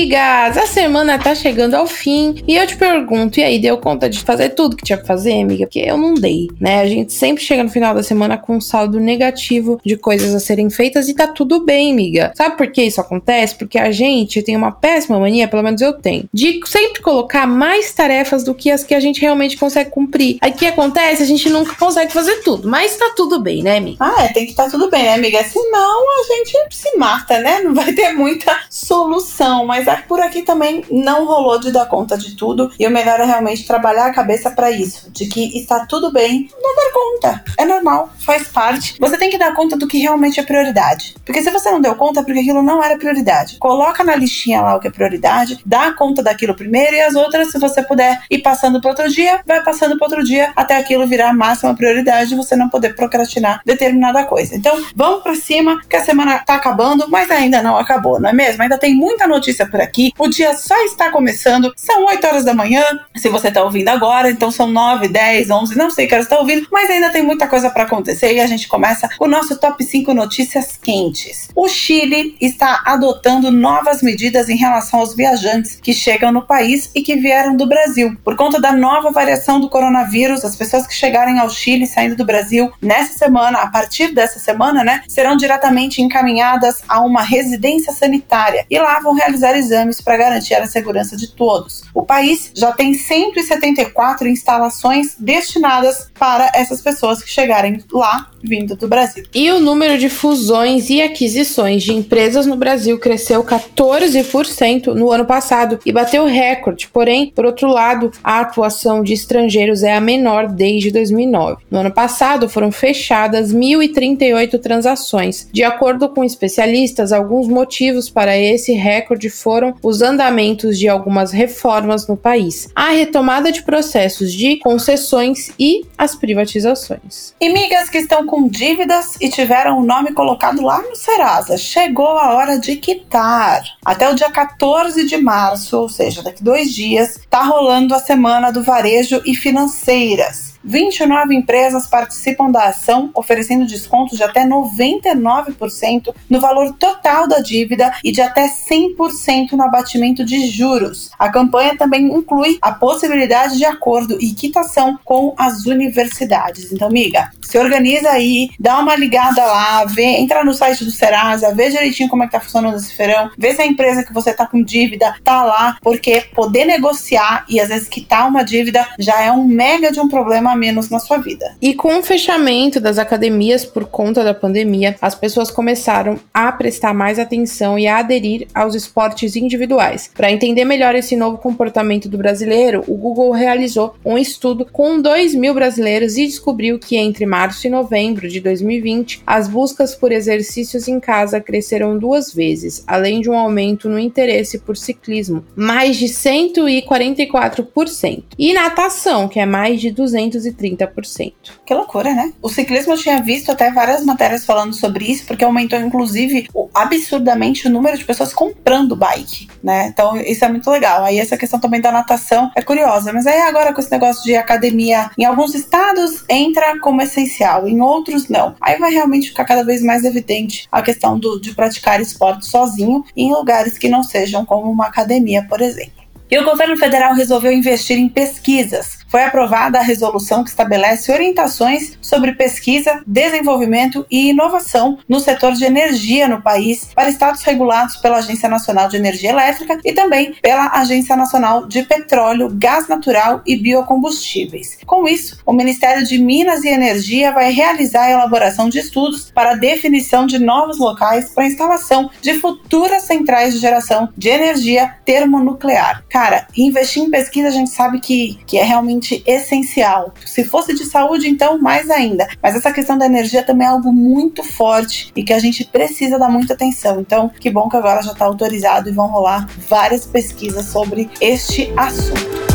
Amigas! A semana tá chegando ao fim e eu te pergunto, e aí, deu conta de fazer tudo que tinha que fazer, amiga? Porque eu não dei, né? A gente sempre chega no final da semana com um saldo negativo de coisas a serem feitas e tá tudo bem, amiga. Sabe por que isso acontece? Porque a gente tem uma péssima mania, pelo menos eu tenho, de sempre colocar mais tarefas do que as que a gente realmente consegue cumprir. Aí o que acontece? A gente nunca consegue fazer tudo, mas tá tudo bem, né, amiga? Ah, é, tem que estar tá tudo bem, né, amiga? Senão a gente se mata, né? Não vai ter muita solução, mas por aqui também não rolou de dar conta de tudo e o melhor é realmente trabalhar a cabeça para isso, de que está tudo bem, não dar conta. É normal, faz parte. Você tem que dar conta do que realmente é prioridade. Porque se você não deu conta, é porque aquilo não era prioridade. Coloca na listinha lá o que é prioridade, dá conta daquilo primeiro e as outras, se você puder ir passando para outro dia, vai passando para outro dia até aquilo virar a máxima prioridade e você não poder procrastinar determinada coisa. Então, vamos para cima, que a semana tá acabando, mas ainda não acabou, não é mesmo? Ainda tem muita notícia por aqui. O dia só está começando. São 8 horas da manhã, se você está ouvindo agora, então são 9, 10, 11, não sei que horas está ouvindo, mas ainda tem muita coisa para acontecer e a gente começa o nosso top 5 notícias quentes. O Chile está adotando novas medidas em relação aos viajantes que chegam no país e que vieram do Brasil. Por conta da nova variação do coronavírus, as pessoas que chegarem ao Chile saindo do Brasil nessa semana, a partir dessa semana, né, serão diretamente encaminhadas a uma residência sanitária e lá vão realizar exames para garantir a segurança de todos. O país já tem 174 instalações destinadas para essas pessoas que chegarem lá vindo do Brasil. E o número de fusões e aquisições de empresas no Brasil cresceu 14% no ano passado e bateu recorde. Porém, por outro lado, a atuação de estrangeiros é a menor desde 2009. No ano passado, foram fechadas 1.038 transações. De acordo com especialistas, alguns motivos para esse recorde foram os andamentos de algumas reformas no país, a retomada de processos de concessões e as privatizações. E migas que estão com dívidas e tiveram o nome colocado lá no Serasa, chegou a hora de quitar. Até o dia 14 de março, ou seja, daqui dois dias, tá rolando a semana do varejo e financeiras. 29 empresas participam da ação, oferecendo descontos de até 99% no valor total da dívida e de até 100% no abatimento de juros. A campanha também inclui a possibilidade de acordo e quitação com as universidades. Então, amiga, se organiza aí, dá uma ligada lá, vê, entra no site do Serasa, vê direitinho como é que tá funcionando esse feirão, vê se a empresa que você tá com dívida tá lá, porque poder negociar e às vezes quitar uma dívida já é um mega de um problema a menos na sua vida. E com o fechamento das academias por conta da pandemia, as pessoas começaram a prestar mais atenção e a aderir aos esportes individuais. Para entender melhor esse novo comportamento do brasileiro, o Google realizou um estudo com 2 mil brasileiros e descobriu que entre março e novembro de 2020, as buscas por exercícios em casa cresceram duas vezes, além de um aumento no interesse por ciclismo, mais de 144%, e natação, que é mais de 200 230%. Que loucura, né? O ciclismo eu tinha visto até várias matérias falando sobre isso, porque aumentou inclusive absurdamente o número de pessoas comprando bike, né? Então isso é muito legal. Aí essa questão também da natação é curiosa, mas aí agora com esse negócio de academia, em alguns estados entra como essencial, em outros não. Aí vai realmente ficar cada vez mais evidente a questão do, de praticar esporte sozinho em lugares que não sejam como uma academia, por exemplo. E o governo federal resolveu investir em pesquisas foi aprovada a resolução que estabelece orientações sobre pesquisa, desenvolvimento e inovação no setor de energia no país para estados regulados pela Agência Nacional de Energia Elétrica e também pela Agência Nacional de Petróleo, Gás Natural e Biocombustíveis. Com isso, o Ministério de Minas e Energia vai realizar a elaboração de estudos para a definição de novos locais para a instalação de futuras centrais de geração de energia termonuclear. Cara, investir em pesquisa a gente sabe que, que é realmente essencial. Se fosse de saúde, então mais ainda. Mas essa questão da energia também é algo muito forte e que a gente precisa dar muita atenção. Então, que bom que agora já está autorizado e vão rolar várias pesquisas sobre este assunto.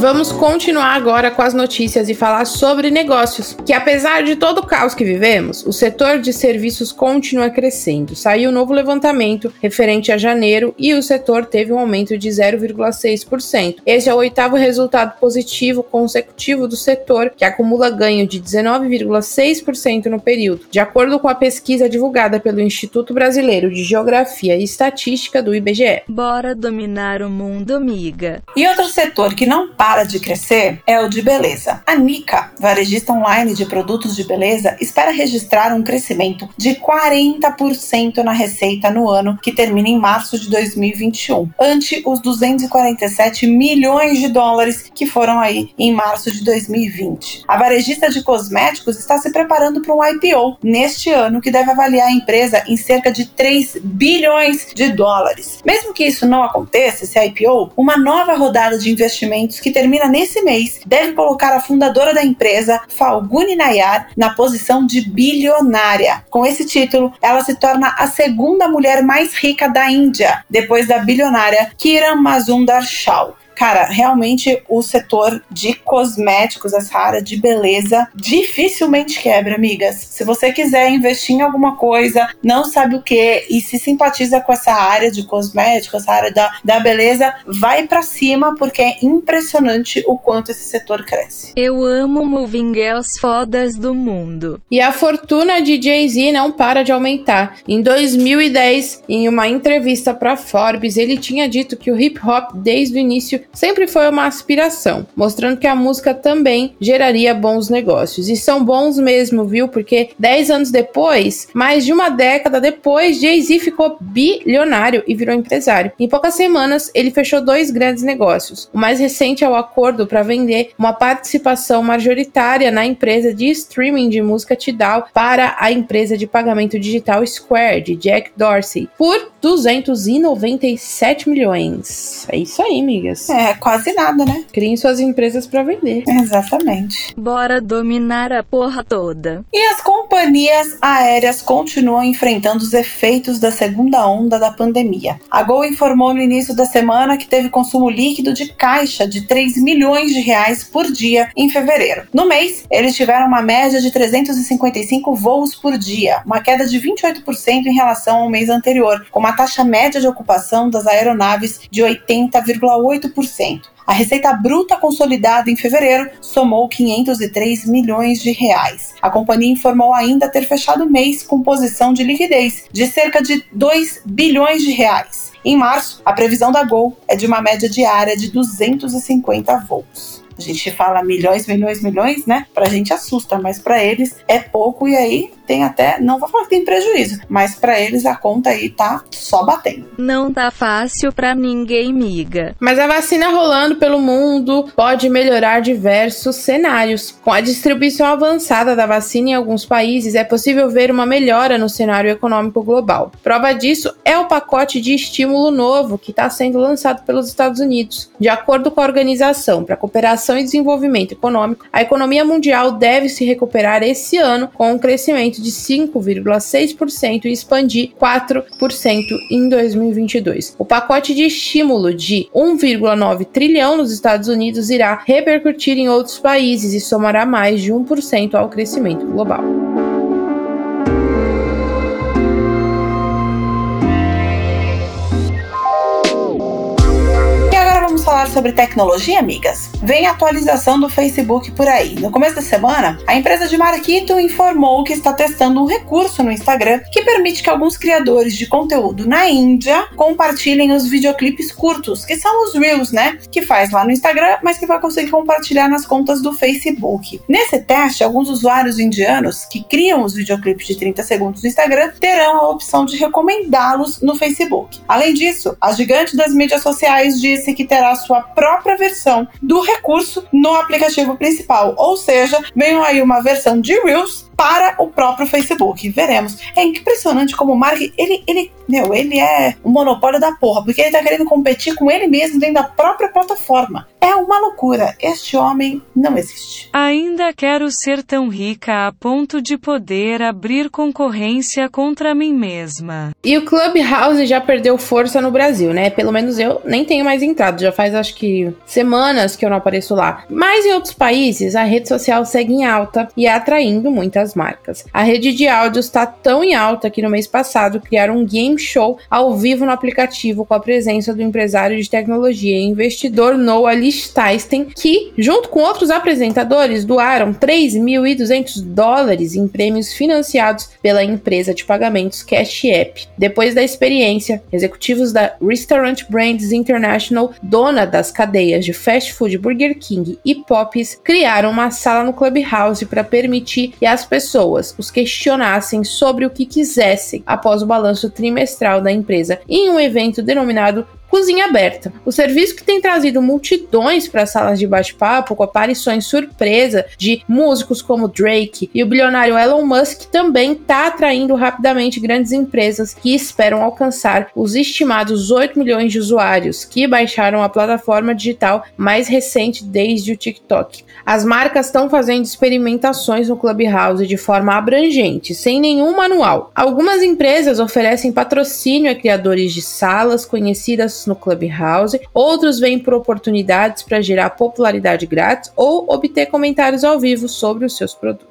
Vamos continuar agora com as notícias e falar sobre negócios, que apesar de todo o caos que vivemos, o setor de serviços continua crescendo. Saiu um novo levantamento referente a janeiro e o setor teve um aumento de 0,6%. Esse é o oitavo resultado positivo consecutivo do setor, que acumula ganho de 19,6% no período, de acordo com a pesquisa divulgada pelo Instituto Brasileiro de Geografia e Estatística do IBGE. Bora dominar o mundo, amiga. E outro setor que não para para de crescer é o de beleza. A Nika, varejista online de produtos de beleza, espera registrar um crescimento de 40% na receita no ano que termina em março de 2021, ante os 247 milhões de dólares que foram aí em março de 2020. A varejista de cosméticos está se preparando para um IPO neste ano que deve avaliar a empresa em cerca de 3 bilhões de dólares. Mesmo que isso não aconteça, esse IPO, uma nova rodada de investimentos que termina nesse mês, deve colocar a fundadora da empresa, Falguni Nayar, na posição de bilionária. Com esse título, ela se torna a segunda mulher mais rica da Índia, depois da bilionária Kiran Mazumdar Shaw cara, realmente o setor de cosméticos, essa área de beleza, dificilmente quebra, amigas. Se você quiser investir em alguma coisa, não sabe o que e se simpatiza com essa área de cosméticos, essa área da, da beleza, vai para cima porque é impressionante o quanto esse setor cresce. Eu amo moving girls fodas do mundo. E a fortuna de Jay-Z não para de aumentar. Em 2010, em uma entrevista para Forbes, ele tinha dito que o hip hop desde o início sempre foi uma aspiração, mostrando que a música também geraria bons negócios. E são bons mesmo, viu? Porque 10 anos depois, mais de uma década depois, Jay-Z ficou bilionário e virou empresário. Em poucas semanas, ele fechou dois grandes negócios. O mais recente é o acordo para vender uma participação majoritária na empresa de streaming de música Tidal para a empresa de pagamento digital Square, de Jack Dorsey, por 297 milhões. É isso aí, amigas. É, quase nada, né? Criem suas empresas para vender. Exatamente. Bora dominar a porra toda. E as companhias aéreas continuam enfrentando os efeitos da segunda onda da pandemia. A Gol informou no início da semana que teve consumo líquido de caixa de 3 milhões de reais por dia em fevereiro. No mês, eles tiveram uma média de 355 voos por dia, uma queda de 28% em relação ao mês anterior, com uma taxa média de ocupação das aeronaves de 80,8%. A receita bruta consolidada em fevereiro somou 503 milhões de reais. A companhia informou ainda ter fechado o mês com posição de liquidez de cerca de 2 bilhões de reais. Em março, a previsão da Gol é de uma média diária de 250 voos. A gente fala milhões, milhões, milhões, né? Pra gente assusta, mas para eles é pouco e aí tem até, não vou falar que tem prejuízo, mas para eles a conta aí tá só batendo. Não tá fácil para ninguém, miga. Mas a vacina rolando pelo mundo pode melhorar diversos cenários. Com a distribuição avançada da vacina em alguns países, é possível ver uma melhora no cenário econômico global. Prova disso é o pacote de estímulo novo que está sendo lançado pelos Estados Unidos. De acordo com a Organização para a Cooperação e Desenvolvimento Econômico, a economia mundial deve se recuperar esse ano com um crescimento de 5,6% e expandir 4% em 2022. O pacote de estímulo de 1,9 trilhão nos Estados Unidos irá repercutir em outros países e somará mais de 1% ao crescimento global. Falar sobre tecnologia, amigas? Vem atualização do Facebook por aí. No começo da semana, a empresa de Marquito informou que está testando um recurso no Instagram que permite que alguns criadores de conteúdo na Índia compartilhem os videoclipes curtos, que são os Reels, né? Que faz lá no Instagram, mas que vai conseguir compartilhar nas contas do Facebook. Nesse teste, alguns usuários indianos que criam os videoclipes de 30 segundos no Instagram terão a opção de recomendá-los no Facebook. Além disso, a gigante das mídias sociais disse que terá sua própria versão do recurso no aplicativo principal. Ou seja, veio aí uma versão de Reels para o próprio Facebook. Veremos. É impressionante como o Mark, ele, ele, meu, ele é um monopólio da porra, porque ele tá querendo competir com ele mesmo dentro da própria plataforma. É uma loucura. Este homem não existe. Ainda quero ser tão rica a ponto de poder abrir concorrência contra mim mesma. E o Clubhouse já perdeu força no Brasil, né? Pelo menos eu nem tenho mais entrado. Já faz acho que semanas que eu não apareço lá. Mas em outros países, a rede social segue em alta e atraindo muitas marcas. A rede de áudios está tão em alta que no mês passado criaram um game show ao vivo no aplicativo com a presença do empresário de tecnologia e investidor Noah Lichtenstein, que, junto com outros apresentadores, doaram 3.200 dólares em prêmios financiados pela empresa de pagamentos Cash App. Depois da experiência, executivos da Restaurant Brands International, dona das cadeias de fast food Burger King e Popeyes, criaram uma sala no Clubhouse para permitir que as pessoas os questionassem sobre o que quisessem após o balanço trimestral da empresa em um evento denominado Cozinha Aberta. O serviço que tem trazido multidões para salas de bate-papo com aparições surpresa de músicos como Drake e o bilionário Elon Musk também está atraindo rapidamente grandes empresas que esperam alcançar os estimados 8 milhões de usuários que baixaram a plataforma digital mais recente desde o TikTok. As marcas estão fazendo experimentações no Clubhouse de forma abrangente, sem nenhum manual. Algumas empresas oferecem patrocínio a criadores de salas conhecidas no Clubhouse, outros vêm por oportunidades para gerar popularidade grátis ou obter comentários ao vivo sobre os seus produtos.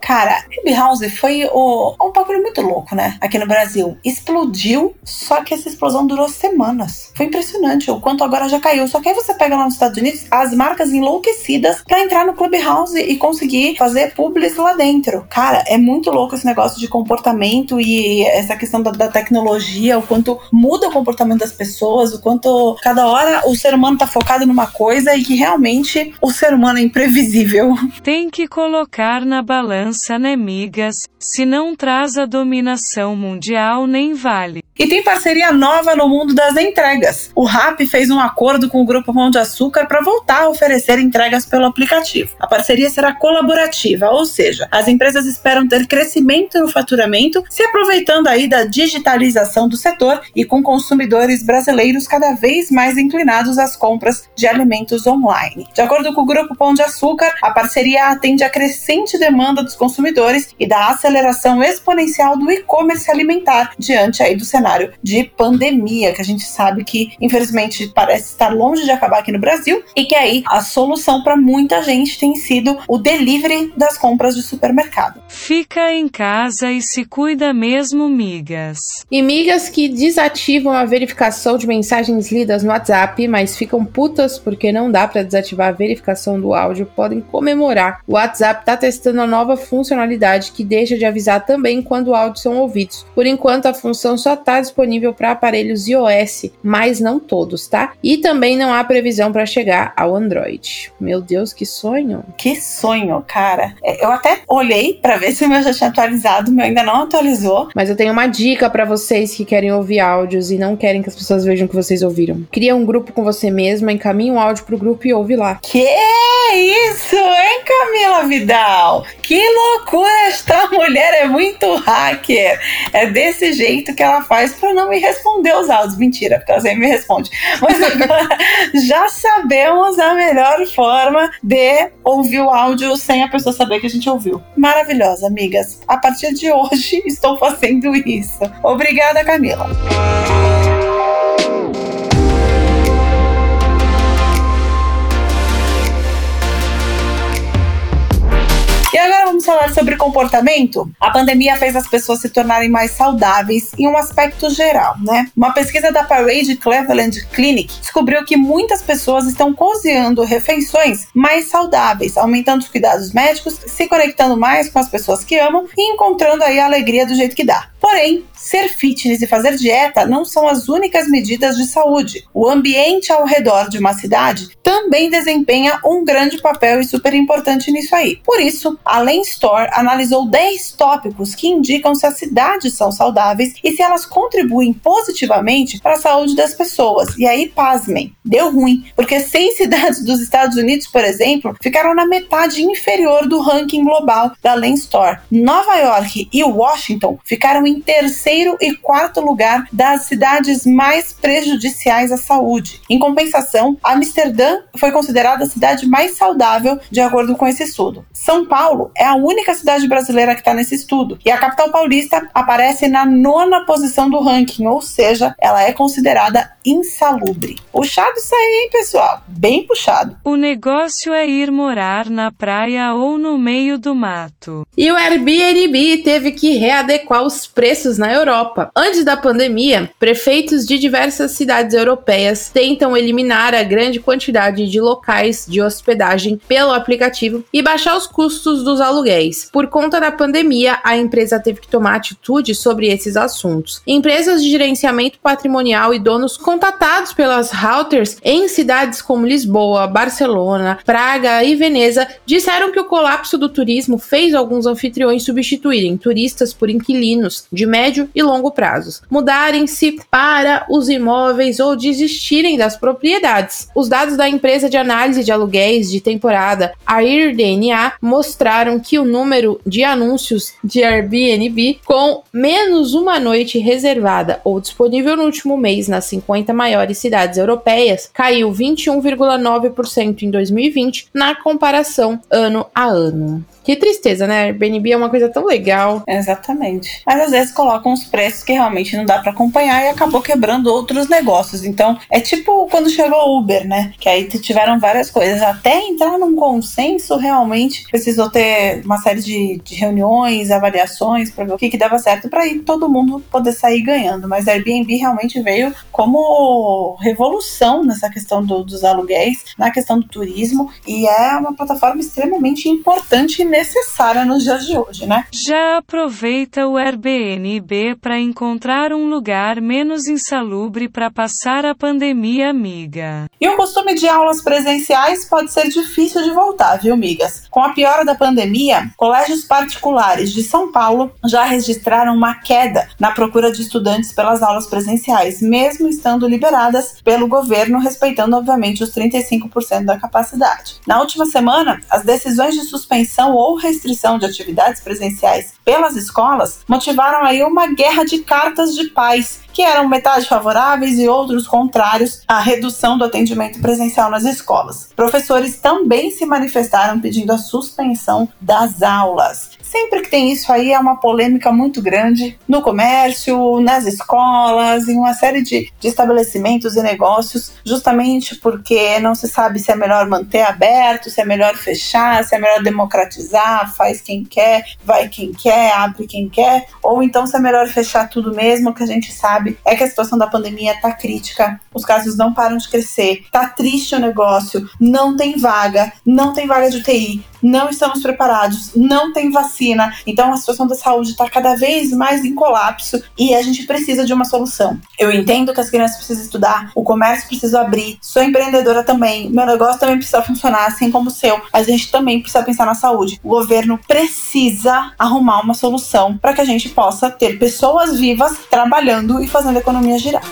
Cara, Clubhouse foi o, um bagulho muito louco, né? Aqui no Brasil. Explodiu, só que essa explosão durou semanas. Foi impressionante o quanto agora já caiu. Só que aí você pega lá nos Estados Unidos as marcas enlouquecidas para entrar no Clubhouse e conseguir fazer publis lá dentro. Cara, é muito louco esse negócio de comportamento e essa questão da, da tecnologia, o quanto muda o comportamento das pessoas, o quanto cada hora o ser humano tá focado numa coisa e que realmente o ser humano é imprevisível. Tem que colocar na balança aliança nemigas, né, se não traz a dominação mundial nem vale. E tem parceria nova no mundo das entregas. O Rap fez um acordo com o Grupo Pão de Açúcar para voltar a oferecer entregas pelo aplicativo. A parceria será colaborativa, ou seja, as empresas esperam ter crescimento no faturamento, se aproveitando aí da digitalização do setor e com consumidores brasileiros cada vez mais inclinados às compras de alimentos online. De acordo com o Grupo Pão de Açúcar, a parceria atende à crescente demanda dos consumidores e da aceleração exponencial do e-commerce alimentar diante aí do cenário de pandemia, que a gente sabe que infelizmente parece estar longe de acabar aqui no Brasil e que aí a solução para muita gente tem sido o delivery das compras de supermercado. Fica em casa e se cuida mesmo, migas. E migas que desativam a verificação de mensagens lidas no WhatsApp, mas ficam putas porque não dá para desativar a verificação do áudio, podem comemorar. O WhatsApp está testando a nova funcionalidade que deixa de avisar também quando áudios são ouvidos. Por enquanto, a função só está disponível para aparelhos iOS, mas não todos, tá? E também não há previsão para chegar ao Android. Meu Deus, que sonho! Que sonho, cara! É, eu até olhei para ver se o meu já tinha atualizado, o meu ainda não atualizou. Mas eu tenho uma dica para vocês que querem ouvir áudios e não querem que as pessoas vejam que vocês ouviram. Cria um grupo com você mesma, encaminha um áudio pro grupo e ouve lá. Que isso, hein, Camila Vidal? Que loucura! Esta mulher é muito hacker. É desse jeito que ela faz para não me responder os áudios. Mentira, porque ela sempre me responde. Mas agora já sabemos a melhor forma de ouvir o áudio sem a pessoa saber que a gente ouviu. Maravilhosa, amigas. A partir de hoje estou fazendo isso. Obrigada, Camila. E agora vamos falar sobre comportamento. A pandemia fez as pessoas se tornarem mais saudáveis em um aspecto geral, né? Uma pesquisa da Parade Cleveland Clinic descobriu que muitas pessoas estão cozinhando refeições mais saudáveis, aumentando os cuidados médicos, se conectando mais com as pessoas que amam e encontrando aí a alegria do jeito que dá. Porém, ser fitness e fazer dieta não são as únicas medidas de saúde. O ambiente ao redor de uma cidade também desempenha um grande papel e super importante nisso aí. Por isso, a Lane Store analisou 10 tópicos que indicam se as cidades são saudáveis e se elas contribuem positivamente para a saúde das pessoas. E aí, pasmem, deu ruim, porque seis cidades dos Estados Unidos, por exemplo, ficaram na metade inferior do ranking global da Lane Store. Nova York e Washington ficaram em terceiro e quarto lugar das cidades mais prejudiciais à saúde. Em compensação, Amsterdã foi considerada a cidade mais saudável de acordo com esse estudo. São Paulo é a única cidade brasileira que está nesse estudo e a capital paulista aparece na nona posição do ranking, ou seja, ela é considerada insalubre. Puxado isso aí, hein, pessoal? Bem puxado. O negócio é ir morar na praia ou no meio do mato. E o Airbnb teve que readequar os preços na Europa. Antes da pandemia, prefeitos de diversas cidades europeias tentam eliminar a grande quantidade de locais de hospedagem pelo aplicativo e baixar os custos dos aluguéis. Por conta da pandemia, a empresa teve que tomar atitude sobre esses assuntos. Empresas de gerenciamento patrimonial e donos contatados pelas routers em cidades como Lisboa, Barcelona, Praga e Veneza disseram que o colapso do turismo fez alguns anfitriões substituírem turistas por inquilinos de médio e longo prazos, mudarem-se para os imóveis ou desistirem das propriedades. Os dados da empresa de análise de aluguéis de temporada AirDNA mostraram que o número de anúncios de Airbnb com menos uma noite reservada ou disponível no último mês nas 50 maiores cidades europeias caiu 21,9% em 2020 na comparação ano a ano. Que tristeza, né? Airbnb é uma coisa tão legal. Exatamente. Mas às vezes colocam uns preços que realmente não dá para acompanhar e acabou quebrando outros negócios. Então, é tipo quando chegou o Uber, né? Que aí tiveram várias coisas. Até entrar num consenso, realmente precisou ter uma série de, de reuniões, avaliações para ver o que, que dava certo para aí todo mundo poder sair ganhando. Mas Airbnb realmente veio como revolução nessa questão do, dos aluguéis, na questão do turismo e é uma plataforma extremamente importante e necessária nos dias de hoje, né? Já aproveita o Airbnb para encontrar um lugar menos insalubre para passar a pandemia, amiga. E o costume de aulas presenciais pode ser difícil de voltar, viu, amigas? Com a piora da pandemia, colégios particulares de São Paulo já registraram uma queda na procura de estudantes pelas aulas presenciais, mesmo estando liberadas pelo governo, respeitando, obviamente, os 35% da capacidade. Na última semana, as decisões de suspensão ou restrição de atividades presenciais pelas escolas motivaram aí uma guerra de cartas de pais que eram metade favoráveis e outros contrários à redução do atendimento presencial nas escolas. Professores também se manifestaram pedindo a suspensão das aulas. Sempre que tem isso aí é uma polêmica muito grande no comércio, nas escolas, em uma série de, de estabelecimentos e negócios, justamente porque não se sabe se é melhor manter aberto, se é melhor fechar, se é melhor democratizar, faz quem quer, vai quem quer, abre quem quer, ou então se é melhor fechar tudo mesmo, que a gente sabe é que a situação da pandemia tá crítica, os casos não param de crescer, tá triste o negócio, não tem vaga, não tem vaga de UTI, não estamos preparados, não tem vacina. Então a situação da saúde está cada vez mais em colapso e a gente precisa de uma solução. Eu entendo que as crianças precisam estudar, o comércio precisa abrir, sou empreendedora também, meu negócio também precisa funcionar, assim como o seu. A gente também precisa pensar na saúde. O governo precisa arrumar uma solução para que a gente possa ter pessoas vivas trabalhando e fazendo a economia girar.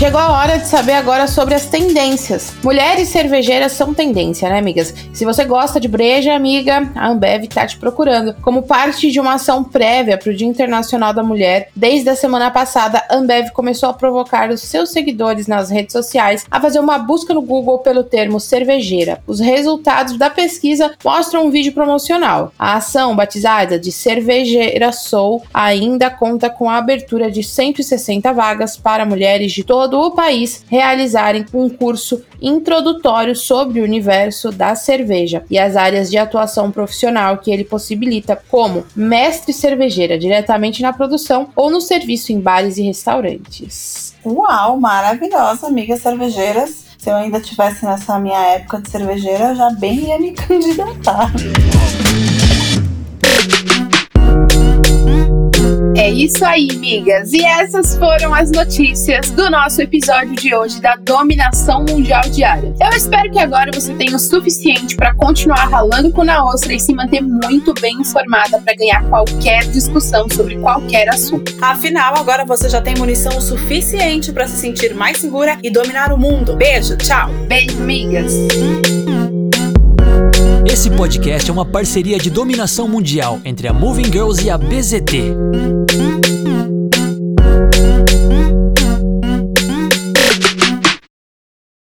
Chegou a hora de saber agora sobre as tendências. Mulheres cervejeiras são tendência, né, amigas? Se você gosta de breja, amiga, a Ambev tá te procurando. Como parte de uma ação prévia para o Dia Internacional da Mulher, desde a semana passada, a Ambev começou a provocar os seus seguidores nas redes sociais a fazer uma busca no Google pelo termo cervejeira. Os resultados da pesquisa mostram um vídeo promocional. A ação, batizada de Cervejeira Soul, ainda conta com a abertura de 160 vagas para mulheres de todo todo o país realizarem um curso introdutório sobre o universo da cerveja e as áreas de atuação profissional que ele possibilita, como mestre cervejeira diretamente na produção ou no serviço em bares e restaurantes. Uau, maravilhosa, amigas cervejeiras Se eu ainda tivesse nessa minha época de cervejeira, eu já bem ia me candidatar. Isso aí, migas. E essas foram as notícias do nosso episódio de hoje da dominação mundial diária. Eu espero que agora você tenha o suficiente para continuar ralando com na ostra e se manter muito bem informada para ganhar qualquer discussão sobre qualquer assunto. Afinal, agora você já tem munição o suficiente para se sentir mais segura e dominar o mundo. Beijo, tchau. Beijo, migas. Esse podcast é uma parceria de dominação mundial entre a Moving Girls e a BZT.